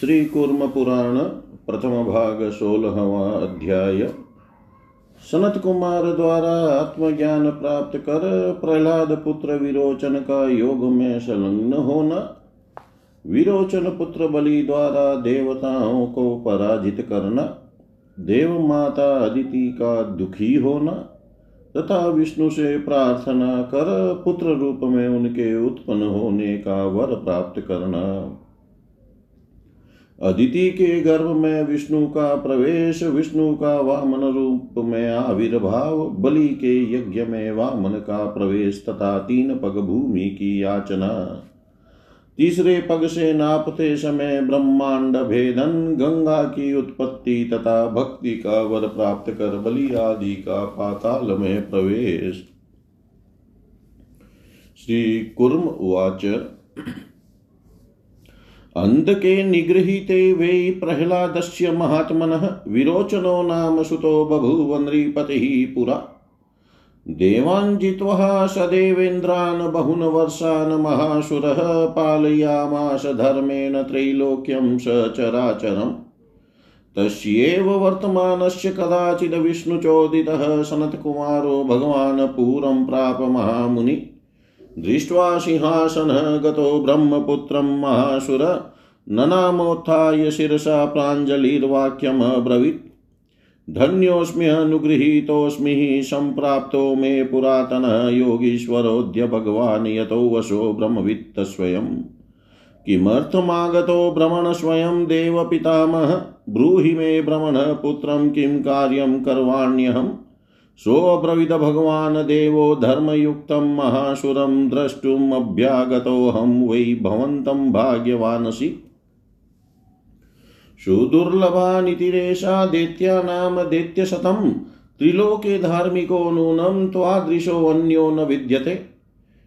श्री कुर्म पुराण प्रथम भाग सोलहवा अध्याय। सनत कुमार द्वारा आत्मज्ञान प्राप्त कर प्रहलाद पुत्र विरोचन का योग में संलग्न होना, विरोचन पुत्र बलि द्वारा देवताओं को पराजित करना, देव माता अदिति का दुखी होना, तथा विष्णु से प्रार्थना कर पुत्र रूप में उनके उत्पन्न होने का वर प्राप्त करना। अदिति के गर्भ में विष्णु का प्रवेश, विष्णु का वामन रूप में आविर्भाव, बलि के यज्ञ में वामन का प्रवेश तथा तीन पग भूमि की याचना। तीसरे पग से नापते समय ब्रह्मांड भेदन, गंगा की उत्पत्ति तथा भक्ति का वर प्राप्त कर बलि आदि का पाताल में प्रवेश। श्री कुर्म उवाच अन्धके निगृहीते वै प्रह्लादस्य महात्मनः विरोचनो नाम सुतो बभूव नृपतिः पुरा। देवान् जित्वा स देवेन्द्रान् बहून् वर्षान् महासुरः पालयामास धर्मेण त्रैलोक्यं सचराचरम् तस्यैव वर्तमानस्य कदाचिद् विष्णुचोदितः सनत्कुमारो भगवान् पूरं प्राप महामुनि। दृष्ट्वा सिंहासनः गतो ब्रह्मपुत्रं महासुर, ननामोत्थाय शिरसा प्राञ्जलिर्वाक्यमब्रवीत् धन्योऽस्म्यनुगृहीतोऽस्मि सम्प्राप्तो मे पुरातन योगीश्वरोऽद्य भगवान् यतो वशो ब्रह्मवित्त स्वयं। किमर्थमागतो भ्रमण स्वयं देवपितामह? ब्रूहि मे भ्रमण पुत्रं किं कार्यं करवाण्यहम्? सोऽब्रवीद भगवान् देवो धर्मयुक्तं महासुरं द्रष्टुमभ्यागतोऽहं वै भवन्तं भाग्यवानसि सुदुर्लभानितिरेषा दैत्यानां दैत्यशतं, त्रिलोके धार्मिको नूनं त्वादृशोऽन्यो न विद्यते।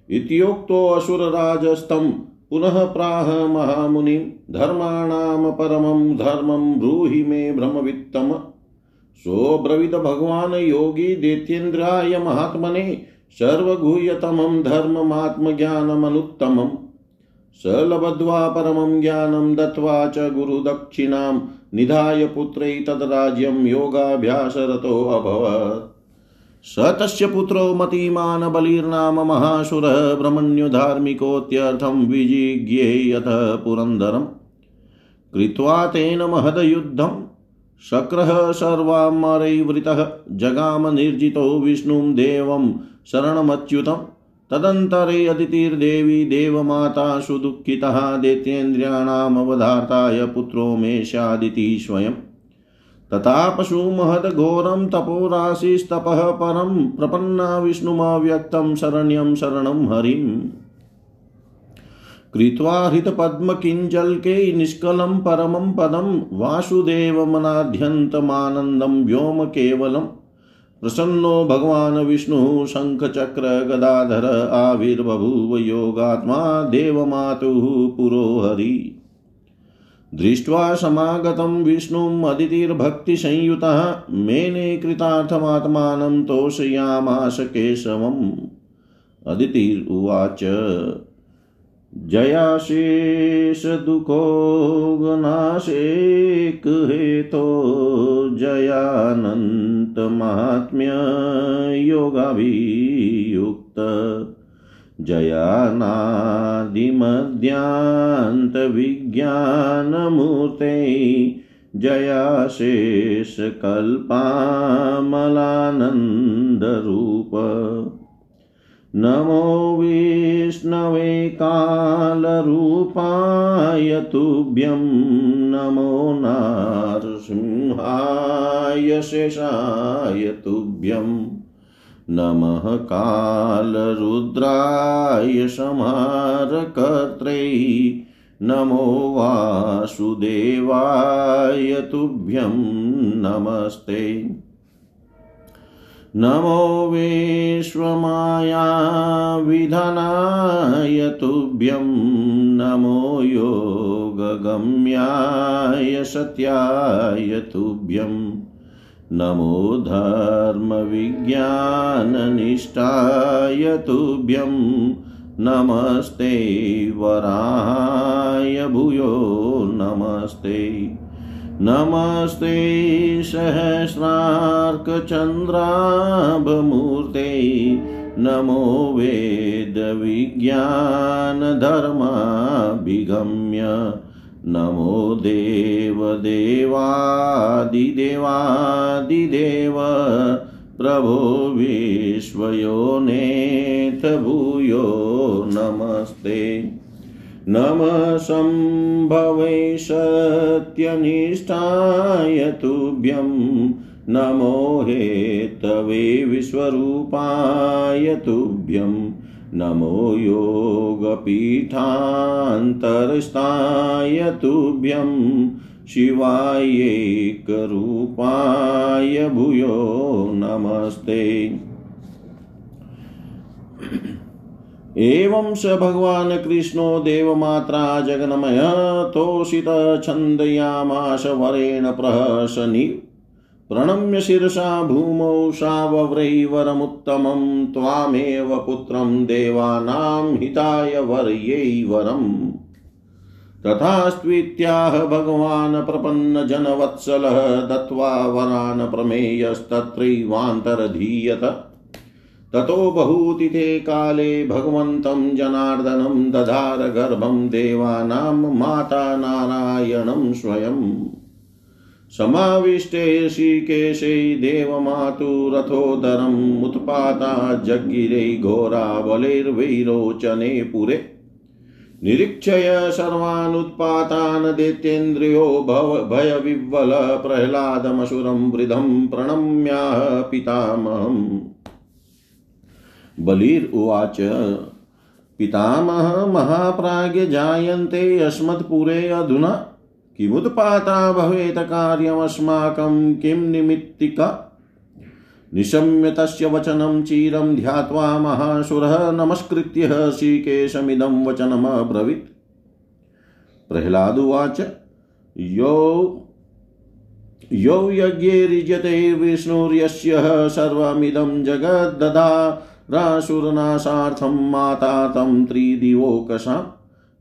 इत्युक्तोऽसुरराजस्तं पुनः प्राह महामुनिं धर्माणां परमं धर्मं ब्रूहि मे ब्रह्मवित्तम्। सोऽब्रवीद भगवान् योगी दैत्येन्द्राय महात्मने सर्वगुह्यतमं धर्ममात्मज्ञानमनुत्तमम्। स लब्ध्वा परमं ज्ञानं दत्त्वा च गुरुदक्षिणां निधाय पुत्रै तद्राज्यं योगाभ्यासरतोऽभवत् स तस्य पुत्रो मतिमान् बलिर्नाम महासुरः ब्रह्मण्युधार्मिकोऽत्यर्थं विजिज्ञेयथ पुरन्दरम्। कृत्वा तेन महदयुद्धम् शक्रः सर्वामरैवृतः जगाम निर्जितो विष्णुं देवं शरणमच्युतम्। तदन्तरे अदितिर्देवी देवमाता सुदुःखितः दैत्येन्द्रियाणामवधार्ताय पुत्रो मे स्यादिति स्वयं तथा पशुमहद्घोरं तपोराशिस्तपः परं, प्रपन्ना विष्णुमव्यक्तं शरण्यं शरणं हरिम्। कृत्वा हृतपद्मकिञ्जल्के निष्कलं परमं पदं व्योम केवलम् प्रसन्नो भगवान् विष्णुः शङ्खचक्रगदाधर आविर्बभूव योगात्मा देवमातुः पुरो हरि दृष्ट्वा समागतं विष्णुम् अदितिर्भक्तिसंयुतः मेने कृतार्थमात्मानं तोषयामास केशवम्। अदितिरुवाच जयाशेषदुःखो गनाशेकहेतो जयानन्तमात्म्ययोगाभियुक्त जयानादिमध्यान्तविज्ञानमूर्ते जयाशेषकल्पामलानन्दरूप नमो विष्णवे कालरूपाय तुभ्यं नमो नारसिंहाय शेषाय तुभ्यं नमः कालरुद्राय संहारकर्त्रे नमो वासुदेवाय तुभ्यं नमस्ते। नमो विश्वमायाविधनाय तुभ्यं नमो योगगम्याय सत्याय तुभ्यं नमो धर्मविज्ञाननिष्ठाय तुभ्यं नमस्ते वराय भूयो नमस्ते नमस्ते सहस्रार्कचन्द्राभमूर्ते नमो वेदविज्ञानधर्माभिगम्य नमो देवदेवादिदेवादिदेव प्रभो विश्वयोनेथ भूयो नमस्ते। नमः सम्भवे सत्यनिष्ठाय तुभ्यं नमो हेतवे विश्वरूपाय तुभ्यं नमो योगपीठान्तरस्थाय तुभ्यं शिवायैकरूपाय भूयो नमस्ते। एवं स भगवान् कृष्णो देवमात्रा जगन्मय तोषित छन्दयामाश वरेण प्रहसनि प्रणम्य शिरसा भूमौ सावव्रैवरमुत्तमं त्वामेव पुत्रं देवानां हिताय वर्यै वरम् तथास्त्वित्याह भगवान् प्रपन्नजनवत्सलः दत्त्वा वरान् प्रमेयस्तत्रैवान्तरधीयत। ततो बहुतिथे काले भगवन्तं जनार्दनं दधार गर्भं देवानां माता नारायणं स्वयम् समाविष्टे ऋषिकेशे देवमातुरथोदरम् उत्पाता जज्ञिरे घोराबलैर्वैरोचने पुरे। निरीक्षय सर्वानुत्पातान् दैत्येन्द्रियो भव भयविह्वल प्रह्लादमसुरं वृद्धं प्रणम्याह पितामहम्। बलिर्वाच पितामह महाप्राज्ञ जायन्ते अस्मत्पुरे अधुना। किमुत्पाता भवेत् कार्यमस्माकं, किं निमित्तिका? निशम्य तस्य वचनं चिरं ध्यात्वा महासुरः नमस्कृत्य श्रीकेशमिदं वचनमब्रवीत् प्रह्लादुवाच यो, यौ यज्ञे रिज्यते विष्णुर्यस्य सर्वमिदं जगद्दधा रासुरनाशार्थं माता तं त्रिदिवोकसाम्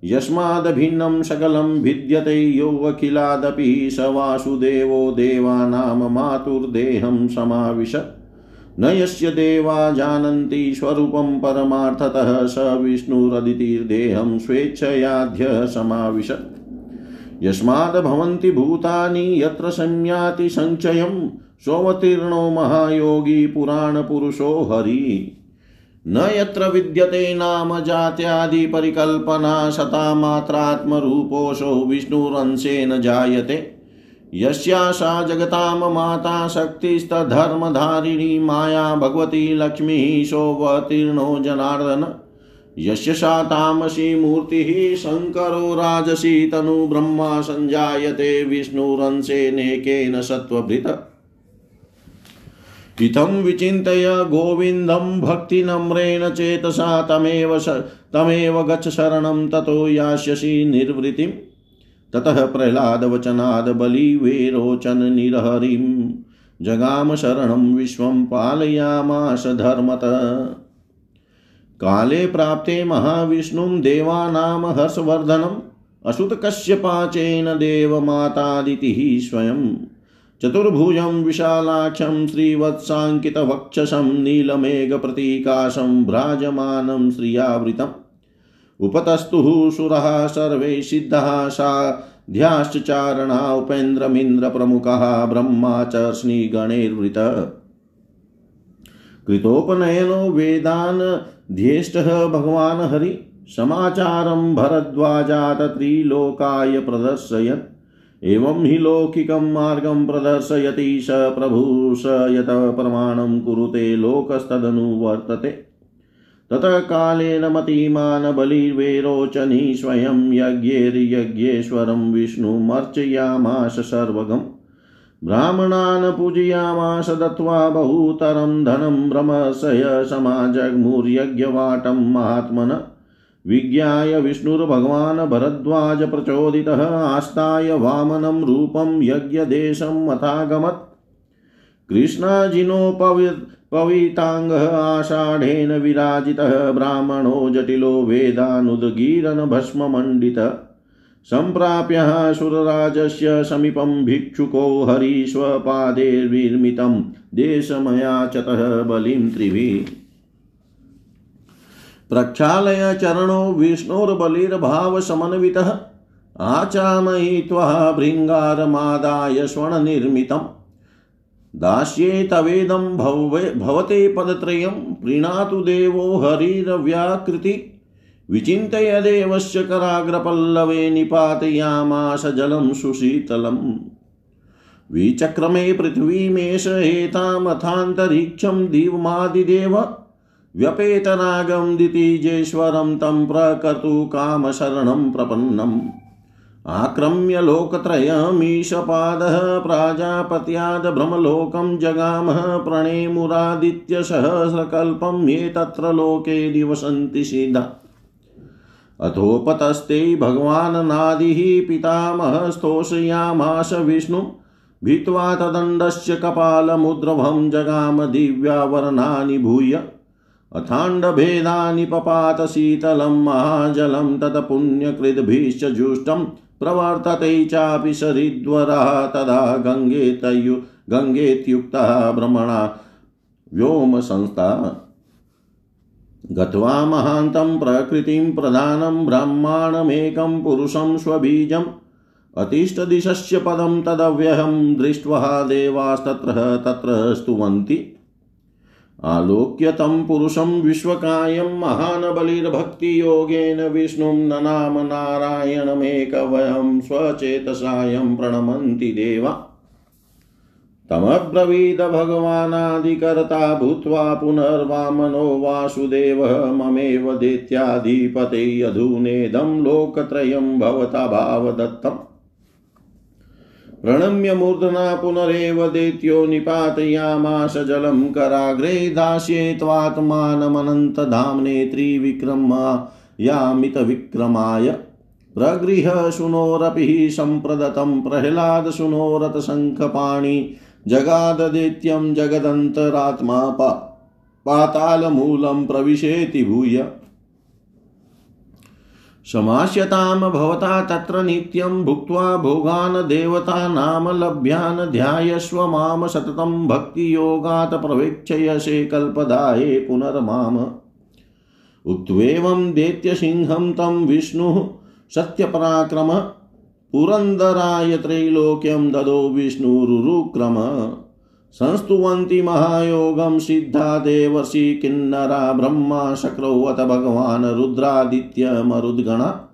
यस्मादभिन्नं सकलं भिद्यते योऽखिलादपि स वासुदेवो देवानां मातुर्देहं समाविशत् न यस्य देवा जानन्ति स्वरूपं परमार्थतः स विष्णुरदितिर्देहं स्वेच्छयाध्य समाविशत् यस्माद्भवन्ति भूतानि यत्र संयाति सञ्चयं सोऽवतीर्णो महायोगी पुराणपुरुषो हरिः। न यत्र विद्यते नाम जात्यादिपरिकल्पना शता मात्रात्मरूपोऽसौ विष्णुरंशेन जायते। यस्या सा जगतां माता शक्तिस्तधर्मधारिणी माया भगवती लक्ष्मीः सोऽवतीर्णो जनार्दन। यस्य सा तामसी मूर्तिः शङ्करो राजसी तनु ब्रह्मा सञ्जायते विष्णुरंशेनेकेन सत्त्वभृत। इत्थं विचिन्तय गोविन्दं भक्तिनम्रेण चेतसा तमेव तमेव गच्छ शरणं ततो यास्यसि निर्वृतिम् ततः प्रह्लादवचनाद् बलिवेरोचन निरहरिं। जगाम शरणं विश्वं पालयामास धर्मत। काले प्राप्ते महाविष्णुं देवानां हर्षवर्धनम्। अशुतकश्यपाचेन देवमातादितिः स्वयं चतुर्भुजं विशालाक्षं श्रीवत्साङ्कितवक्षसं नीलमेघप्रतीकाशं भ्राजमानं श्रियावृतम् उपतस्तुः सुरः सर्वे सिद्धाः साध्याश्च चारणा उपेन्द्रमिन्द्रप्रमुखः ब्रह्मा च स्निगणैर्वृत कृतोपनयनो वेदान् ध्येष्टः भगवान् हरि, समाचारं भरद्वाजात त्रिलोकाय प्रदर्शयत् एवं हि लौकिकं मार्गं प्रदर्शयति स प्रभुः स यत प्रमाणं कुरुते लोकस्तदनुवर्तते ततः कालेन मतिमान् बलिर्वेरोचनी स्वयं यज्ञैर्यज्ञेश्वरं विष्णुमर्चयामास सर्वगम्। ब्राह्मणान् पूजयामास दत्त्वा बहुतरं धनं भ्रमशय समाजग्मुर्यज्ञवाटं महात्मन विज्ञाय विष्णुर्भगवान् भरद्वाज प्रचोदितः, आस्ताय वामनं रूपं यज्ञदेशम् अथागमत् कृष्णाजिनोपविताङ्गः आषाढेन विराजितः, ब्राह्मणो जटिलो वेदानुद्गीरन् भस्ममण्डितः। सम्प्राप्य सुरराजस्य समीपं भिक्षुको हरिष्वपादेर्विर्मितं देशमयाचतः बलिं त्रिभिः प्रक्षालय चरणो विष्णोर्बलिर्भावसमन्वितः आचामयित्वा भृङ्गारमादाय स्वर्णनिर्मितम्। दास्ये तवेदं भवते पदत्रयं प्रीणातु देवो हरिरव्याकृति। विचिन्तय देवस्य कराग्रपल्लवे निपातयामास जलं सुशीतलम्। विचक्रमे पृथ्वीमेष एतामथान्तरिक्षं दिवमादिदेव। व्यपेतनागं दितिजेश्वरं तं प्रकर्तुकामशरणं प्रपन्नम्। आक्रम्य लोकत्रयमीशपादः भ्रमलोकं जगामः प्रणेमुरादित्यसहस्रकल्पं ये तत्र लोके निवसन्ति सिद्धा। अथोपतस्ते भगवान् नादिः पितामहस्तोषयामास विष्णुं। भित्वा तदण्डस्य कपालमुद्रभं जगाम दिव्यावरणानि भूय। अथाण्डभेदानि पपात शीतलं महाजलं तत्पुण्यकृद्भिश्च जुष्टं प्रवर्तते चापि सरिद्वरः, तदा गङ्गेतयु गङ्गेत्युक्ता भ्रमणा व्योमसंस्था। गत्वा महान्तं प्रकृतिं प्रधानं ब्रह्माणमेकं पुरुषं स्वबीजम्। अतिष्ठदिशस्य पदं तदव्यहं दृष्ट्वा देवास्तत्र तत्र स्तुवन्ति आलोक्य तं पुरुषं महान् बलिर्भक्तियोगेन विष्णुं ननाम नारायणमेकवयं स्वचेतसायं प्रणमन्ति देवा। तमब्रवीद भगवानादिकर्ता भूत्वा पुनर्वामनो वासुदेवः, ममेव दैत्याधिपते अधुनेदं लोकत्रयं भवता भावदत्तम्। प्रणम्य मूर्धना पुनरेव दैत्यो निपातयामास जलं कराग्रे दास्ये त्वात्मानमनन्तधाम्ने त्रिविक्रमायामितविक्रमाय प्रगृह शुनोरपि सम्प्रदत्तं प्रह्लादशुनोरथशङ्खपाणि जगाददैत्यं जगदन्तरात्मा पा पातालमूलं प्रविशेति भूय। समास्यतां भवता तत्र नित्यं भुक्त्वा भोगान् देवतानां लभ्यान् ध्यायस्व माँ सततं भक्तियोगात् प्रवेक्षयसे कल्पदाये पुनर्माम् उक्त्वेवं दैत्यसिंहं तं विष्णुः सत्यपराक्रम। पुरन्दराय त्रैलोक्यं ददो विष्णुरुरुक्रम। संस्तुवन्ति महायोगं सिद्धा देवर्षि किन्नरा ब्रह्मा शक्रौवत भगवान् रुद्रादित्यमरुद्गणा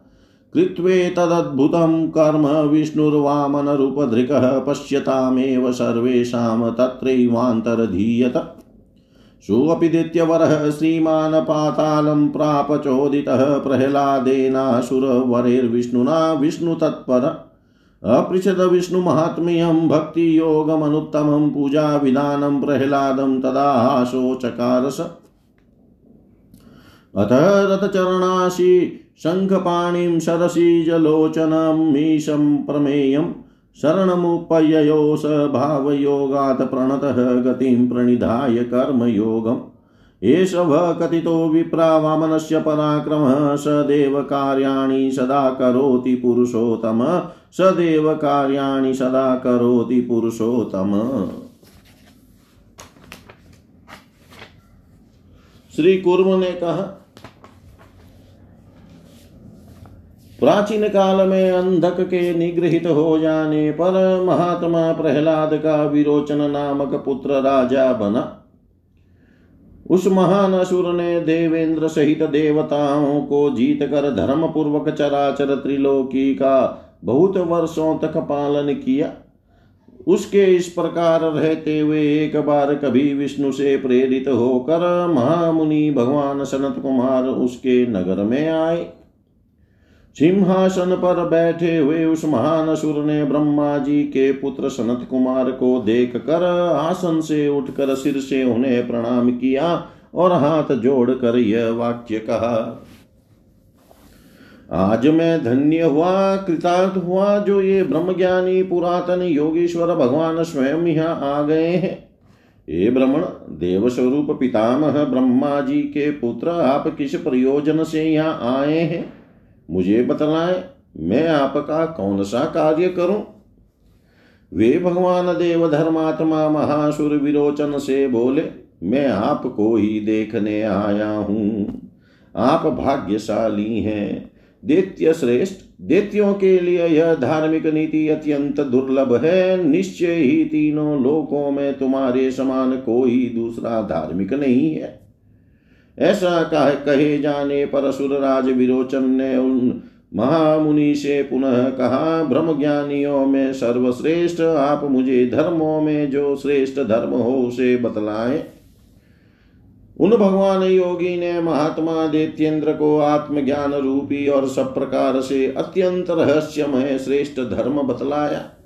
कृत्वेतदद्भुतं कर्म विष्णुर्वामनरूपधृकः पश्यतामेव सर्वेषां तत्रैवान्तरधीयत। सोऽपि दित्यवरः श्रीमान् पातालं प्राप चोदितः प्रह्लादेनासुरवरेर्विष्णुना विष्णुतत्पर अपृच्छद विष्णुमाहात्म्यं भक्तियोगमनुत्तमं पूजाविधानं प्रह्लादं तदा शोचकारस। अथ रथचरणासि शङ्खपाणिं सरसीजलोचनं मीशं प्रमेयं शरणमुपययो भावयोगात् प्रणतः गतिं प्रणिधाय कर्मयोगम्। एष वः कथितो विप्रा वामनस्य पराक्रमः स देवकार्याणि सदा करोति पुरुषोत्तम स देवकार्याणि सदा करोति पुरुषोत्तम। श्री कुर्म ने कहा, प्राचीन काल में अंधक के निगृहित हो जाने पर महात्मा प्रहलाद का विरोचन नामक पुत्र राजा बना। उस महान असुर ने देवेंद्र सहित देवताओं को जीत कर धर्म पूर्वक चराचर त्रिलोकी का बहुत वर्षों तक पालन किया। उसके इस प्रकार रहते हुए एक बार कभी विष्णु से प्रेरित होकर महामुनि भगवान सनत कुमार उसके नगर में आए। सिंहासन पर बैठे हुए उस महान असुर ने ब्रह्मा जी के पुत्र सनत कुमार को देख कर आसन से उठकर सिर से उन्हें प्रणाम किया और हाथ जोड़कर यह वाक्य कहा आज मैं धन्य हुआ कृतार्थ हुआ जो ये ब्रह्मज्ञानी पुरातन योगेश्वर भगवान स्वयं यहाँ आ गए हैं हे भ्रमण देव स्वरूप पितामह ब्रह्मा जी के पुत्र आप किस प्रयोजन से यहाँ आए हैं मुझे बतलाए, मैं आपका कौन सा कार्य करूँ? वे भगवान देव धर्मात्मा महासुर विरोचन से बोले, मैं आपको ही देखने आया हूँ। आप भाग्यशाली हैं। दैत्य श्रेष्ठ, दैत्यों के लिए यह धार्मिक नीति अत्यंत दुर्लभ है। निश्चय ही तीनों लोकों में तुम्हारे समान कोई दूसरा धार्मिक नहीं है। ऐसा कह, कहे जाने पर सुरराज विरोचन ने उन महामुनि से पुनः कहा ब्रह्म ज्ञानियों में सर्वश्रेष्ठ आप मुझे धर्मों में जो श्रेष्ठ धर्म हो उसे बतलाएँ। उन भगवान योगी ने महात्मा दैत्येंद्र को आत्मज्ञान रूपी और सब प्रकार से अत्यंत रहस्यमय श्रेष्ठ धर्म बतलाया।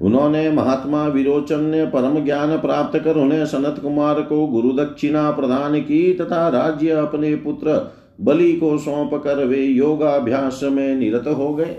उन्होंने महात्मा विरोचन ने परम ज्ञान प्राप्त कर उन्हें सनत कुमार को गुरु दक्षिणा प्रदान की तथा राज्य अपने पुत्र बलि को सौंप कर वे योगाभ्यास में निरत हो गए।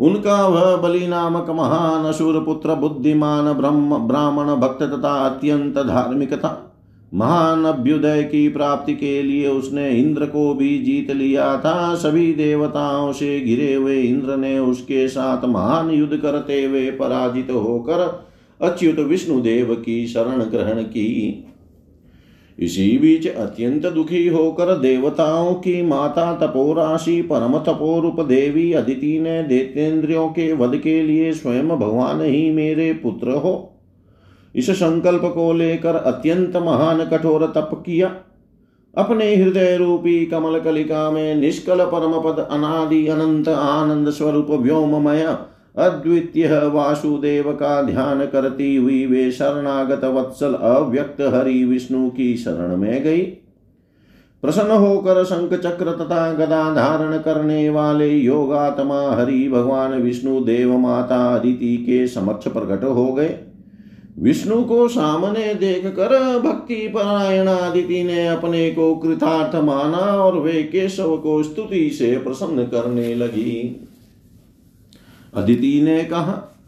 उनका वह बलि नामक महान असुर पुत्र बुद्धिमान ब्रह्म ब्राह्मण भक्त तथा अत्यंत धार्मिक था। महान अभ्युदय की प्राप्ति के लिए उसने इंद्र को भी जीत लिया था। सभी देवताओं से घिरे हुए इंद्र ने उसके साथ महान युद्ध करते हुए पराजित होकर अच्युत विष्णुदेव की शरण ग्रहण की। इसी बीच अत्यंत दुखी होकर देवताओं की माता तपोराशि परम तपोरूप देवी अदिति ने देतेंद्रियों के वध के लिए स्वयं भगवान ही मेरे पुत्र हो। इस संकल्प को लेकर अत्यंत महान कठोर तप किया। अपने हृदय रूपी कमल कलिका में निष्कल परम पद अनादि अनंत आनंद स्वरूप व्योममय अद्वितीय वासुदेव का ध्यान करती हुई वे शरणागत वत्सल अव्यक्त हरि विष्णु की शरण में गई। प्रसन्न होकर शंख चक्र तथा गदा धारण करने वाले योगात्मा हरि भगवान विष्णु देव माता अदिति के समक्ष प्रकट हो गए। विष्णु को सामने देख कर भक्ति परायण आदिति ने अपने को कृतार्थ माना और वे केशव को स्तुति से प्रसन्न करने लगी। अदिति ने कहा,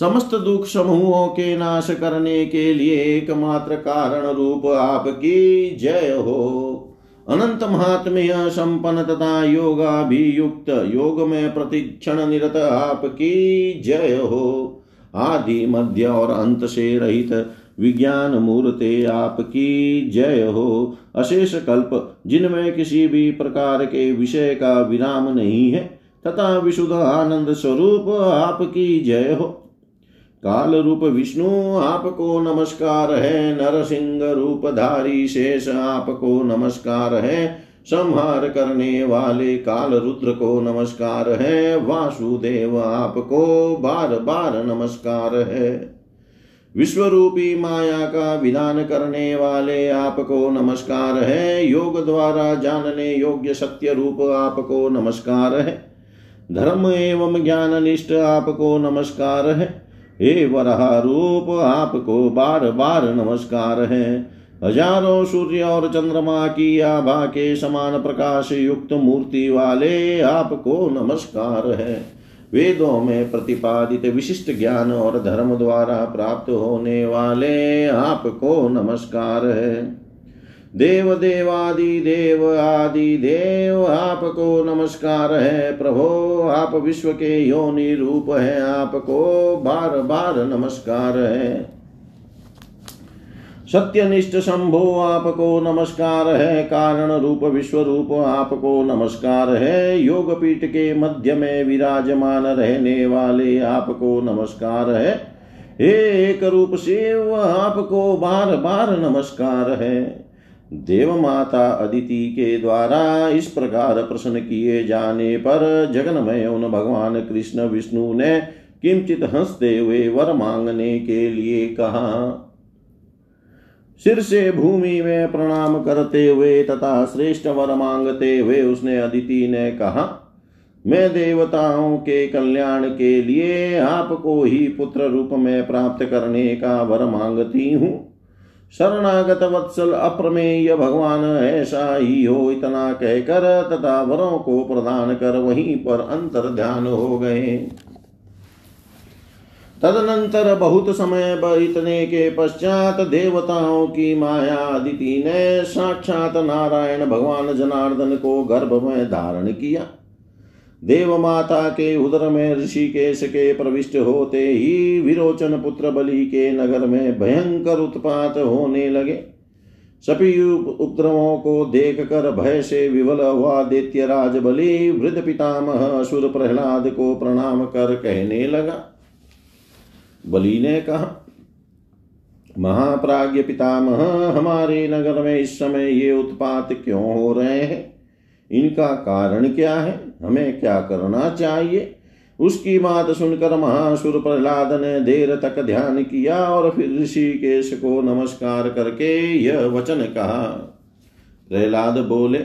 समस्त दुख समूहों के नाश करने के लिए एकमात्र कारण रूप आपकी जय हो। अनंत महात्म्य संपन्न तथा योगाभियुक्त योग में प्रतिक्षण निरत आपकी जय हो। आदि मध्य और अंत से रहित विज्ञान मूर्ते आपकी जय हो। अशेष कल्प, जिनमें किसी भी प्रकार के विषय का विराम नहीं है, तथा विशुद्ध आनंद स्वरूप आपकी जय हो। काल रूप विष्णु आपको नमस्कार है, नरसिंह रूपधारी शेष आपको नमस्कार है संहार करने वाले काल रुद्र को नमस्कार है, वासुदेव आपको बार बार नमस्कार है। विश्वरूपी माया का विधान करने वाले आपको नमस्कार है, योग द्वारा जानने योग्य सत्य रूप आपको नमस्कार है। धर्म एवं ज्ञान निष्ठ आपको नमस्कार है हे वरहा रूप आपको बार बार नमस्कार है। हज़ारों सूर्य और चंद्रमा की आभा के समान प्रकाश युक्त मूर्ति वाले आपको नमस्कार है। वेदों में प्रतिपादित विशिष्ट ज्ञान और धर्म द्वारा प्राप्त होने वाले आपको नमस्कार है। देव देवादि देव आदि देव आपको नमस्कार है। प्रभो, आप विश्व के योनि रूप है। आपको बार बार नमस्कार है। सत्यनिष्ठ शंभो आपको नमस्कार है, कारण रूप विश्व रूप आपको नमस्कार है योग पीठ के मध्य में विराजमान रहने वाले आपको नमस्कार है। हे एक रूप शिव आपको बार बार नमस्कार है। देव माता अदिति के द्वारा इस प्रकार प्रश्न किए जाने पर जगन्मय उन भगवान कृष्ण विष्णु ने किंचित हँसते हुए वर मांगने के लिए कहा सिर से भूमि में प्रणाम करते हुए तथा श्रेष्ठ वर मांगते हुए उसने अदिति ने कहा, मैं देवताओं के कल्याण के लिए आपको ही पुत्र रूप में प्राप्त करने का वर मांगती हूँ। शरणागत वत्सल अप्रमेय भगवान ऐसा ही हो इतना कहकर तथा वरों को प्रदान कर वहीं पर अंतर ध्यान हो गए। तदनंतर बहुत समय बीतने के पश्चात देवताओं की माया अदिति ने साक्षात नारायण भगवान जनार्दन को गर्भ में धारण किया। देव माता के उदर में ऋषिकेश के प्रविष्ट होते ही विरोचन पुत्र बलि के नगर में भयंकर उत्पात होने लगे। सभी उपद्रवों को देख कर भय से विवल हुआ दैत्य राज बलि वृद्ध पितामह असुर प्रहलाद को प्रणाम कर कहने लगा। बलि ने कहा महाप्राज्य पितामह, हमारे नगर में इस समय ये उत्पात क्यों हो रहे हैं? इनका कारण क्या है? हमें क्या करना चाहिए? उसकी बात सुनकर महासुर प्रहलाद ने देर तक ध्यान किया और फिर ऋषिकेश को नमस्कार करके यह वचन कहा। प्रहलाद बोले,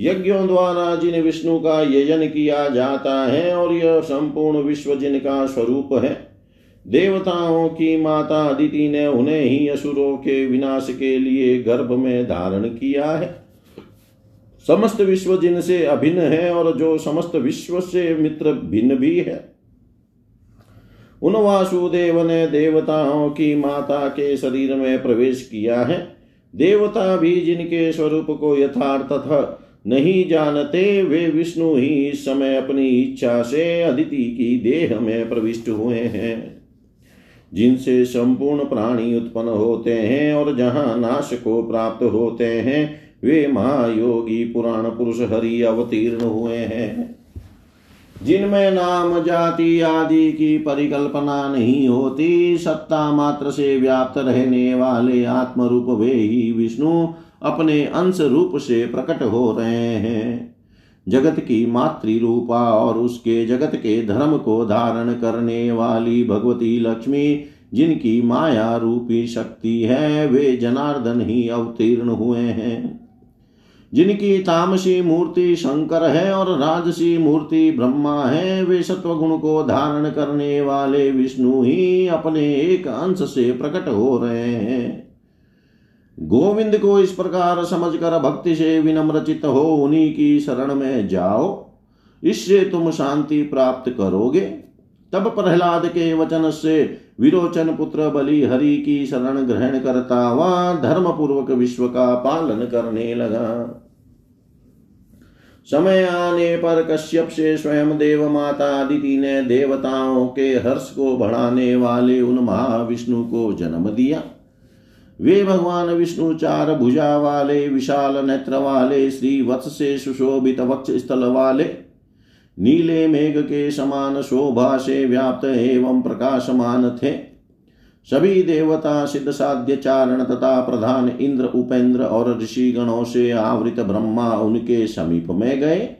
यज्ञों द्वारा जिन विष्णु का यजन किया जाता है और यह संपूर्ण विश्व जिनका स्वरूप है देवताओं की माता अदिति ने उन्हें ही असुरों के विनाश के लिए गर्भ में धारण किया है। समस्त विश्व जिनसे अभिन्न है और जो समस्त विश्व से मित्र भिन्न भी है। उन वासुदेव ने देवताओं की माता के शरीर में प्रवेश किया है। देवता भी जिनके स्वरूप को यथार्थ नहीं जानते, वे विष्णु ही इस समय अपनी इच्छा से अदिति की देह में प्रविष्ट हुए हैं। जिनसे संपूर्ण प्राणी उत्पन्न होते हैं और जहाँ नाश को प्राप्त होते हैं, वे महायोगी पुराण पुरुष हरि अवतीर्ण हुए हैं। जिनमें नाम, जाति आदि की परिकल्पना नहीं होती, सत्ता मात्र से व्याप्त रहने वाले आत्म रूप वे ही विष्णु अपने अंश रूप से प्रकट हो रहे हैं। जगत की मातृ रूपा और उसके जगत के धर्म को धारण करने वाली भगवती लक्ष्मी, जिनकी माया रूपी शक्ति है, वे जनार्दन ही अवतीर्ण हुए हैं। जिनकी तामसी मूर्ति शंकर है और राजसी मूर्ति ब्रह्मा है, वे सत्वगुण को धारण करने वाले विष्णु ही अपने एक अंश से प्रकट हो रहे हैं। गोविंद को इस प्रकार समझकर भक्ति से विनम्र चित हो, उन्हीं की शरण में जाओ। इससे तुम शांति प्राप्त करोगे। तब प्रहलाद के वचन से विरोचन पुत्र बलि हरि की शरण ग्रहण करता हुआ धर्म पूर्वक विश्व का पालन करने लगा। समय आने पर कश्यप से स्वयं देव माता अदिति ने देवताओं के हर्ष को बढ़ाने वाले उन महाविष्णु को जन्म दिया। वे भगवान विष्णु चार भुजा वाले, विशाल नेत्र वाले, श्री वत्स से सुशोभित वक्ष स्थल वाले, नीले मेघ के समान शोभा से व्याप्त एवं प्रकाशमान थे। सभी देवता सिद्ध साध्य चारण तथा प्रधान इंद्र उपेंद्र और ऋषि गणों से आवृत ब्रह्मा उनके समीप में गए।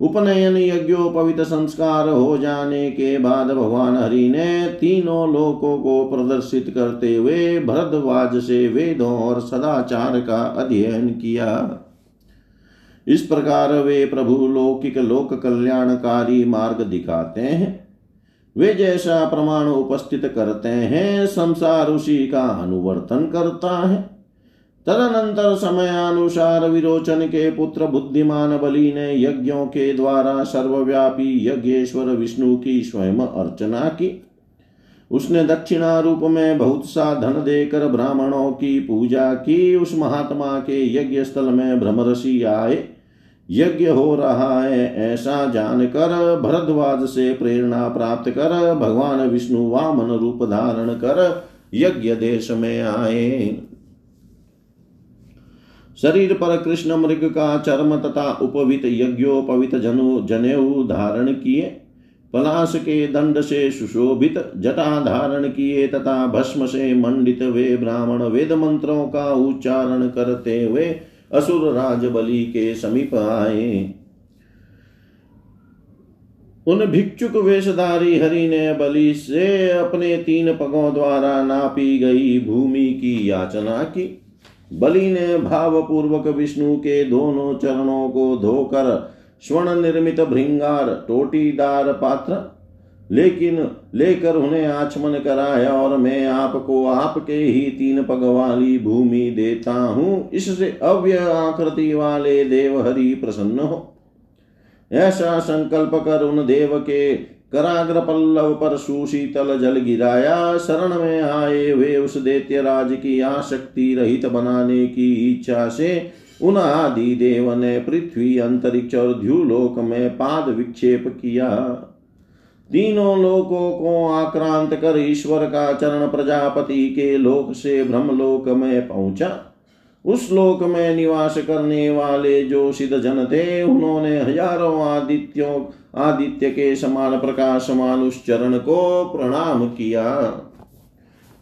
उपनयन यज्ञोपवित संस्कार हो जाने के बाद भगवान हरि ने तीनों लोकों को प्रदर्शित करते हुए भरद्वाज से वेदों और सदाचार का अध्ययन किया। इस प्रकार वे प्रभु लौकिक लोक कल्याणकारी मार्ग दिखाते हैं। वे जैसा प्रमाण उपस्थित करते हैं, संसार उसी का अनुवर्तन करता है। तदनंतर समयानुसार विरोचन के पुत्र बुद्धिमान बलि ने यज्ञों के द्वारा सर्वव्यापी यज्ञेश्वर विष्णु की स्वयं अर्चना की। उसने दक्षिणा रूप में बहुत सा धन देकर ब्राह्मणों की पूजा की। उस महात्मा के यज्ञ स्थल में भ्रमरसी आए। यज्ञ हो रहा है ऐसा जानकर भरद्वाज से प्रेरणा प्राप्त कर भगवान विष्णु वामन रूप धारण कर यज्ञ देश में आए। शरीर पर कृष्ण मृग का चर्म तथा उपवित यज्ञोपवित जनु जनेऊ धारण किए, पलाश के दंड से सुशोभित, जटा धारण किए तथा भस्म से मंडित वे ब्राह्मण वेद मंत्रों का उच्चारण करते हुए असुर राज बलि के समीप आए। उन भिक्षुक वेशधारी हरि ने बलि से अपने तीन पगों द्वारा नापी गई भूमि की याचना की। बलि ने भाव पूर्वक विष्णु के दोनों चरणों को धोकर स्वर्ण निर्मित भृंगार, टोटीदार पात्र, लेकिन लेकर उन्हें आचमन कराया और मैं आपको आपके ही तीन पग वाली भूमि देता हूँ। इससे अव्य आकृति वाले देव हरि प्रसन्न हो। ऐसा संकल्प कर उन देव के कराग्र पल्लव पर सुशीतल जल गिराया, शरण में आए वे उस दैत्य राज की आसक्ति रहित बनाने की इच्छा से उन आदि देव ने पृथ्वी, अंतरिक्ष और ध्युलोक में पाद विक्षेप किया। तीनों लोकों को आक्रांत कर ईश्वर का चरण प्रजापति के लोक से ब्रह्मलोक में पहुँचा। उस लोक में निवास करने वाले जो सिद्ध जन थे, उन्होंने हज़ारों आदित्यों आदित्य के समान प्रकाशमान उस चरण को प्रणाम किया।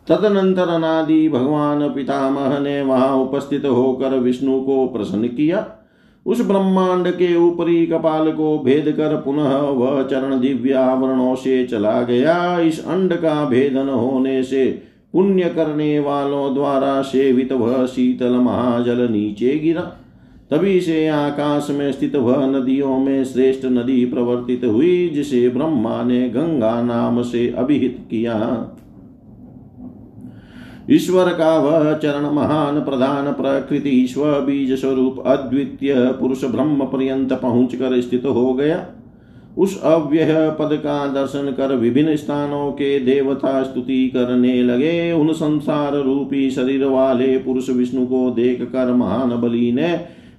तदनंतर अनादि भगवान पितामह ने वहाँ उपस्थित होकर विष्णु को प्रसन्न किया। उस ब्रह्मांड के ऊपरी कपाल को भेद कर पुनः वह चरण दिव्य आवरणों से चला गया। इस अंड का भेदन होने से पुण्य करने वालों द्वारा सेवित वह शीतल महाजल नीचे गिरा। तभी से आकाश में स्थित वह नदियों में श्रेष्ठ नदी प्रवर्तित हुई, जिसे ब्रह्मा ने गंगा नाम से अभिहित किया। ईश्वर का वह चरण महान प्रधान प्रकृति स्व बीज स्वरूप अद्वितीय पुरुष ब्रह्म पर्यंत पहुँच कर स्थित हो गया। उस अव्यय पद का दर्शन कर विभिन्न स्थानों के देवता स्तुति करने लगे। उन संसार रूपी शरीर वाले पुरुष विष्णु को देख कर महान बलि ने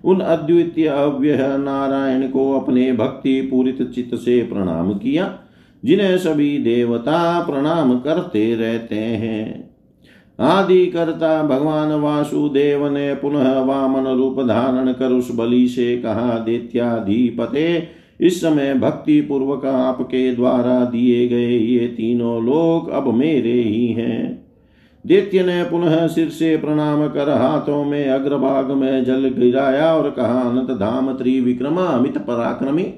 उन अद्वितीय अव्यय नारायण को अपने भक्ति पूरित चित्त से प्रणाम किया, जिन्हें सभी देवता प्रणाम करते रहते हैं। आदि करता भगवान वासुदेव ने पुनः वामन रूप धारण कर उस बलि से कहा, देत्याधिपते, इस समय भक्ति पूर्वक आपके द्वारा दिए गए ये तीनों लोक अब मेरे ही हैं। दैत्य ने पुनः सिर से प्रणाम कर हाथों में अग्रभाग में जल गिराया और कहा, अनंत धाम त्रिविक्रमा, अमित पराक्रमी,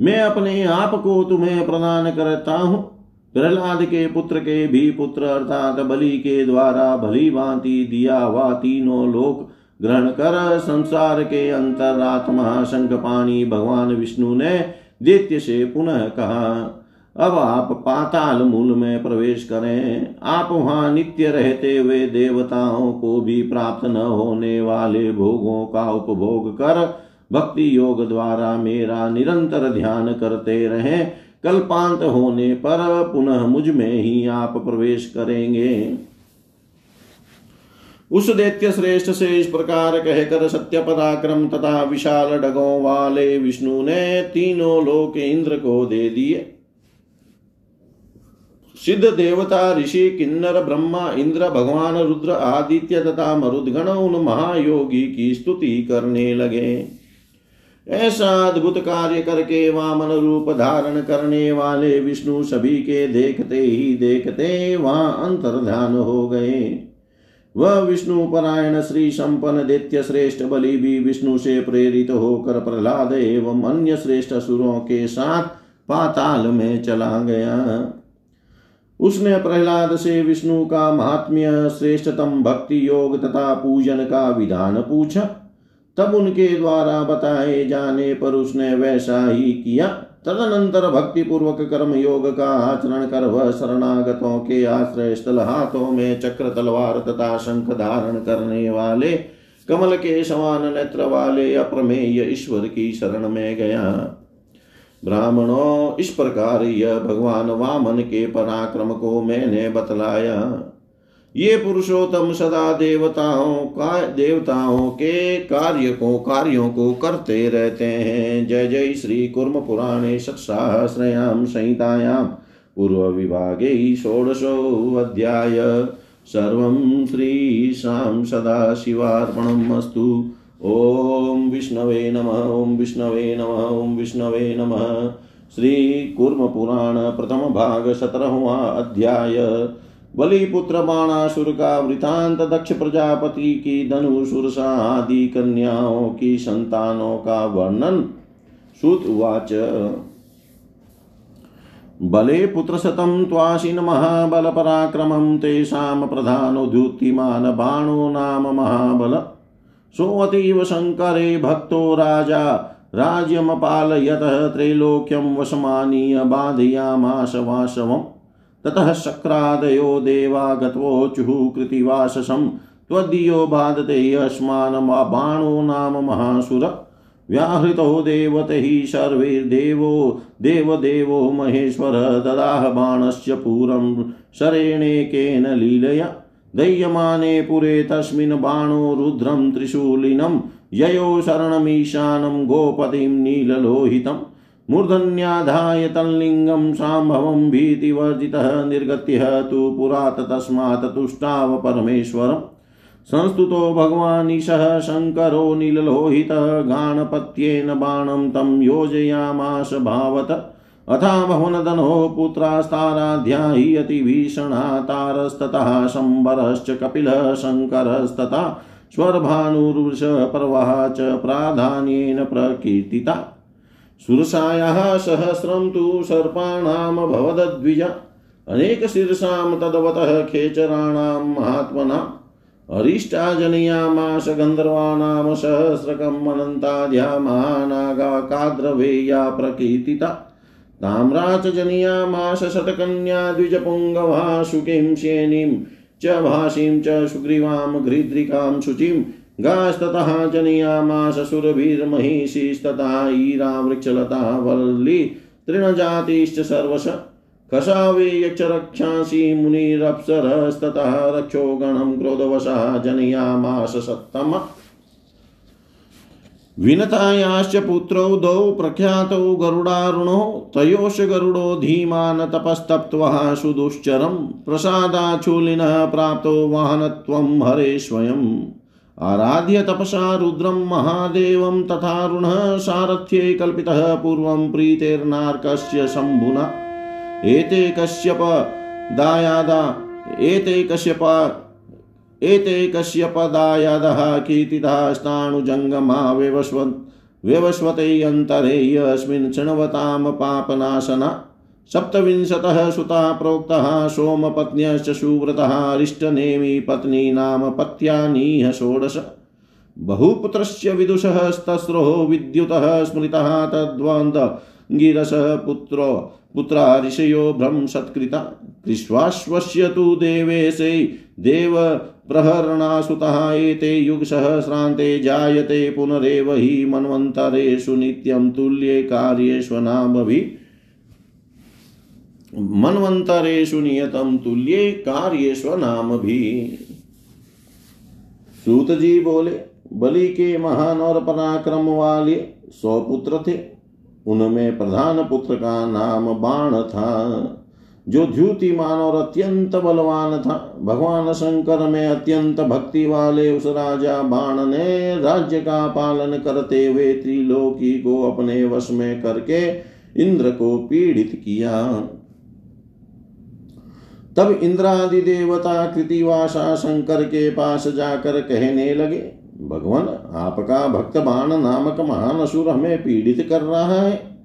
मैं अपने आप को तुम्हें प्रदान करता हूँ। प्रहलाद के पुत्र के भी पुत्र अर्थात बलि के द्वारा भली भांति दिया हुआ तीनों लोक ग्रहण कर संसार के अंतर अंतरात्मा शंख पाणी भगवान विष्णु ने दैत्य से पुनः कहा अब आप पाताल मूल में प्रवेश करें। आप वहाँ नित्य रहते हुए देवताओं को भी प्राप्त न होने वाले भोगों का उपभोग कर भक्ति योग द्वारा मेरा निरंतर ध्यान करते रहें। कल्पांत होने पर पुनः मुझमें ही आप प्रवेश करेंगे। उस दैत्य श्रेष्ठ से इस प्रकार कहकर सत्य पराक्रम तथा विशाल डगों वाले विष्णु ने तीनों लोक इंद्र को दे दिए। सिद्ध देवता ऋषि, किन्नर, ब्रह्मा, इंद्र, भगवान, रुद्र आदित्य तथा मरुदगण उन महायोगी की स्तुति करने लगे। ऐसा अद्भुत कार्य करके वामन रूप धारण करने वाले विष्णु सभी के देखते ही देखते वहाँ अंतर ध्यान हो गए। वह विष्णु परायण श्री संपन्न दैत्य श्रेष्ठ बलि भी विष्णु से प्रेरित होकर प्रहलाद एवं अन्य श्रेष्ठ असुरों के साथ पाताल में चला गया। उसने प्रहलाद से विष्णु का महात्म्य श्रेष्ठतम भक्ति योग तथा पूजन का विधान पूछा। तब उनके द्वारा बताए जाने पर उसने वैसा ही किया। तदनंतर भक्ति पूर्वक कर्म योग का आचरण कर वह शरणागतों के आश्रय स्थल हाथों में चक्र, तलवार तथा शंख धारण करने वाले कमल के समान नेत्र वाले अप्रमेय ईश्वर की शरण में गया। ब्राह्मणों, इस प्रकार यह भगवान वामन के पराक्रम को मैंने बतलाया। ये पुरुषोत्तम सदा देवताओं का, देवताओं के कार्य को, कार्यों को करते रहते हैं। जय जय श्री कुर्म पुराणे षट्सहस्रयां संहितायां पूर्व विभागे षोडशोऽध्याय सर्वं श्रीशां सदाशिवार्पणम् अस्तु ॐ विष्णवे नमः ॐ विष्णवे नमः ॐ विष्णवे नमः। श्रीकूर्मपुराण प्रथमभाग सत्रहवा अध्याय। बलिपुत्र बाणासुर का वृतांत दक्ष प्रजापति की धनुषुरसा आदि कन्याओं की संतानों का वर्णन। सुत उवाच। बले पुत्रशतं त्वाशिन महाबलपराक्रमं तेषां प्रधानोद्युत्तिमान् बाणो नाम महाबल। सोऽतीव शङ्करे भक्तो राजा, राज्यमपालयतः त्रैलोक्यं वशमानीय बाधयामाश ततः शक्रादयो देवा गत्वोचुः कृतिवाससं त्वदीयो बाधते अस्मान् बाणो नाम महासुर। व्याहृतो देवतैः सर्वैर्देवो, देवदेवो महेश्वर ददाह बाणस्य पूरं शरेणेकेन लीलया। दह्यमाने पुरे तस्मिन् बाणो रुद्रं त्रिशूलिनं ययो शरणमीशानं गोपतिं नीललोहितम् मूर्धन्याधाय तल्लिङ्गं शाम्भवं भीतिवर्जितः निर्गत्य तु पुरात् तस्मात् तुष्टाव परमेश्वरम्। संस्तुतो भगवानीशः शङ्करो नीललोहितः गाणपत्येन बाणं तं योजयामाश भावत। अथा भवनदनो पुत्रास्ताराध्या हि अतिभीषणा तारस्ततः शम्बरश्च कपिलः शङ्करस्तथा स्वरभानुर्वृषपर्वः च प्राधान्येन प्रकीर्तिता। सुरसायाः सहस्रं तु सर्पाणां भवदद्विज अनेकशीर्षां तद्वतः खेचराणां महात्मनाम् अरिष्टाजनयामाश गन्धर्वाणां सहस्रकम् अनन्ताद्या महानागा काद्रवेया प्रकीर्तिता। ताम्रा च जनयामाश शतकन्या द्विजपुङ्गवा शुकीं श्येनीं च भाषीं च सुग्रीवां घृद्रिकां शुचिं गास्ततः जनयामाश ईरा वृक्षलता वल्ली तृणजातिश्च सर्वश कषावे यक्षरक्षांसि मुनिरप्सरस्ततः रक्षो गणं क्रोधवशः जनयामास सत्तम विनतायाश्च पुत्रौ द्वौ प्रख्यातौ गरुडारुणौ, तयोश्च गरुडो धीमान् तपस्तप्त्वः सुदुश्चरं प्रसादाचूलिनः प्राप्तो वाहनत्वं हरे स्वयम् आराध्य तपसा रुद्रं महादेवं तथारुणः, सारथ्ये कल्पितः पूर्वं प्रीतेर्नार्कस्य शम्भुना। एते कश्यप, दायादा, एते कश्यप एते कश्यपदायादः कीर्तितः स्ताणुजङ्गमा व्यवस्वन् व्यवस्वते अन्तरे यस्मिन् शृण्वतां पापनाशना। सप्तविंशतः सुता प्रोक्तः सोमपत्न्यश्च सुव्रतः अरिष्टनेमि पत्नी नाम पत्यानीह षोडश। बहुपुत्रस्य विदुषः विद्युतः स्मृतः तद्वन्द् पुत्रो पुत्रा ऋषयो भ्रम सत्कृता। कृष्वाश्वस्य तु देवेशै देव प्रहरणासुतः एते युगसहस्रान्ते जायते पुनरेव हि मन्वन्तरेषु नित्यं तुल्ये कार्येष्वनामभि। मन्वन्तरेषु नियतं तुल्ये कार्येष्वनामभि। सूत जी बोले, बलि के महान और पराक्रम वाले सौ पुत्र थे, उनमें प्रधान पुत्र का नाम बाण था। जो द्युतिमान और अत्यंत बलवान था, भगवान शंकर में अत्यंत भक्ति वाले उस राजा बाण ने राज्य का पालन करते हुए त्रिलोकी को अपने वश में करके इंद्र को पीड़ित किया। तब इंद्रादि देवता कृतिवासा शंकर के पास जाकर कहने लगे, भगवान, आपका भक्त बाण नामक महान असुर हमें पीड़ित कर रहा है।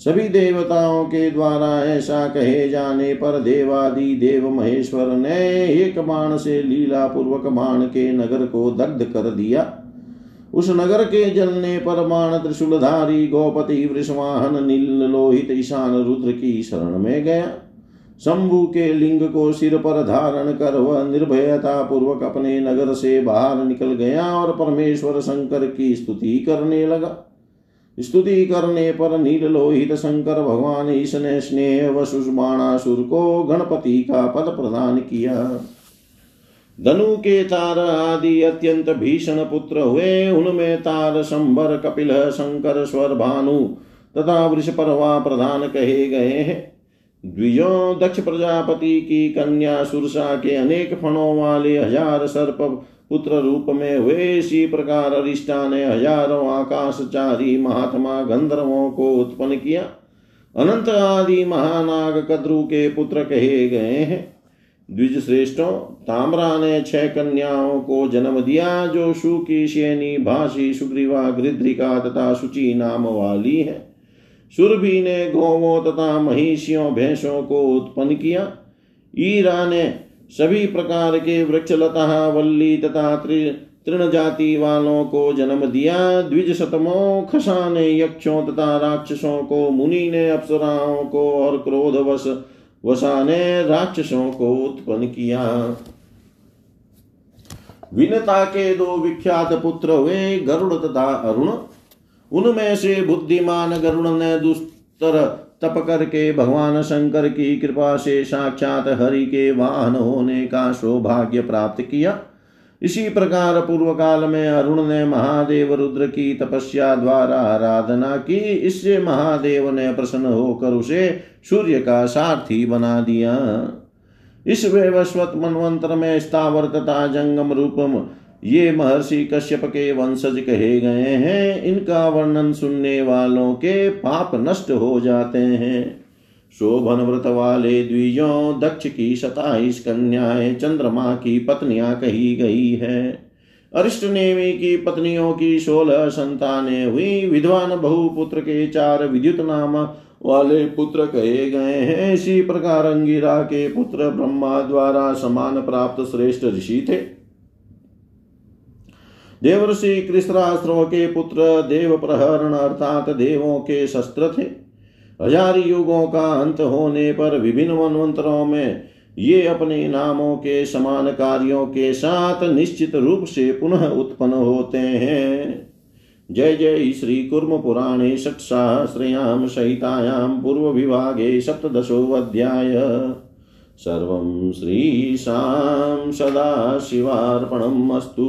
सभी देवताओं के द्वारा ऐसा कहे जाने पर देवादि देव महेश्वर ने एक बाण से लीला पूर्वक बाण के नगर को दग्ध कर दिया। उस नगर के जलने पर बाण त्रिशूलधारी गोपति वृषवाहन नील लोहित ईशान रुद्र की शरण में गया। शंभु के लिंग को सिर पर धारण कर वह निर्भयता पूर्वक अपने नगर से बाहर निकल गया और परमेश्वर शंकर की स्तुति करने लगा। स्तुति करने पर नील लोहित शंकर भगवान ईश ने स्नेह वसुषबाणासुर को गणपति का पद प्रदान किया। धनु के तार आदि अत्यंत भीषण पुत्र हुए, उनमें तार संबर कपिल शंकर स्वर भानु तथा वृषपर्वा प्रधान कहे गए हैं। द्विजों दक्ष प्रजापति की कन्या सुरसा के अनेक फणों वाले हज़ार सर्प पुत्र रूप में हुए इसी प्रकार अरिष्टा ने हज़ारों आकाशचारी महात्मा गंधर्वों को उत्पन्न किया। अनंत आदि महानाग कद्रु के पुत्र कहे गए हैं। द्विज श्रेष्ठों ताम्रा ने छह कन्याओं को जन्म दिया, जो शु की श्रेणी भाषी, सुग्रीवा गृद्रिका तथा शुचि नाम वाली है। सुरभि ने गौवों तथा महिषियों, भैंसों को उत्पन्न किया। ईरा ने सभी प्रकार के वृक्ष लता, वल्ली तथा तृण जाति वालों को जन्म दिया। द्विज शतमो खसा ने यक्षों तथा राक्षसों को मुनि ने अप्सराओं को और क्रोध वश वसा ने राक्षसों को उत्पन्न किया। विनता के दो विख्यात पुत्र हुए, गरुड़ तथा अरुण। उनमें से बुद्धिमान गरुड़ ने दुस्तर तप करके भगवान शंकर की कृपा से साक्षात हरि के वाहन होने का सौभाग्य प्राप्त किया। इसी प्रकार पूर्व काल में अरुण ने महादेव रुद्र की तपस्या द्वारा आराधना की। इससे महादेव ने प्रसन्न होकर उसे सूर्य का सारथी बना दिया। इस वैवस्वत मनवंत्र में स्थावर तथा जंगम रूपम ये महर्षि कश्यप के वंशज कहे गए हैं, इनका वर्णन सुनने वालों के पाप नष्ट हो जाते हैं। शोभन व्रत वाले द्विजों, दक्ष की सताईस कन्याएँ चंद्रमा की पत्नियाँ कही गई है। अरिष्ट नेमी की पत्नियों की सोलह संतानें हुई। विद्वान बहुपुत्र के चार विद्युत नाम वाले पुत्र कहे गए हैं। इसी प्रकार अंगिरा के पुत्र ब्रह्मा द्वारा समान प्राप्त श्रेष्ठ ऋषि थे। देवर्षि कृष्णास्त्रों के पुत्र, देव प्रहरण अर्थात देवों के शस्त्र थे। हज़ार युगों का अंत होने पर विभिन्न मनवंतरों में ये अपने नामों के समान कार्यों के साथ निश्चित रूप से पुनः उत्पन्न होते हैं। जय जय श्री कुर्म पुराणे षट्सहस्रयां सहितायां पूर्वविभागे सप्तदशोऽध्याय। सर्वं श्रीशां सदाशिवार्पणम् अस्तु।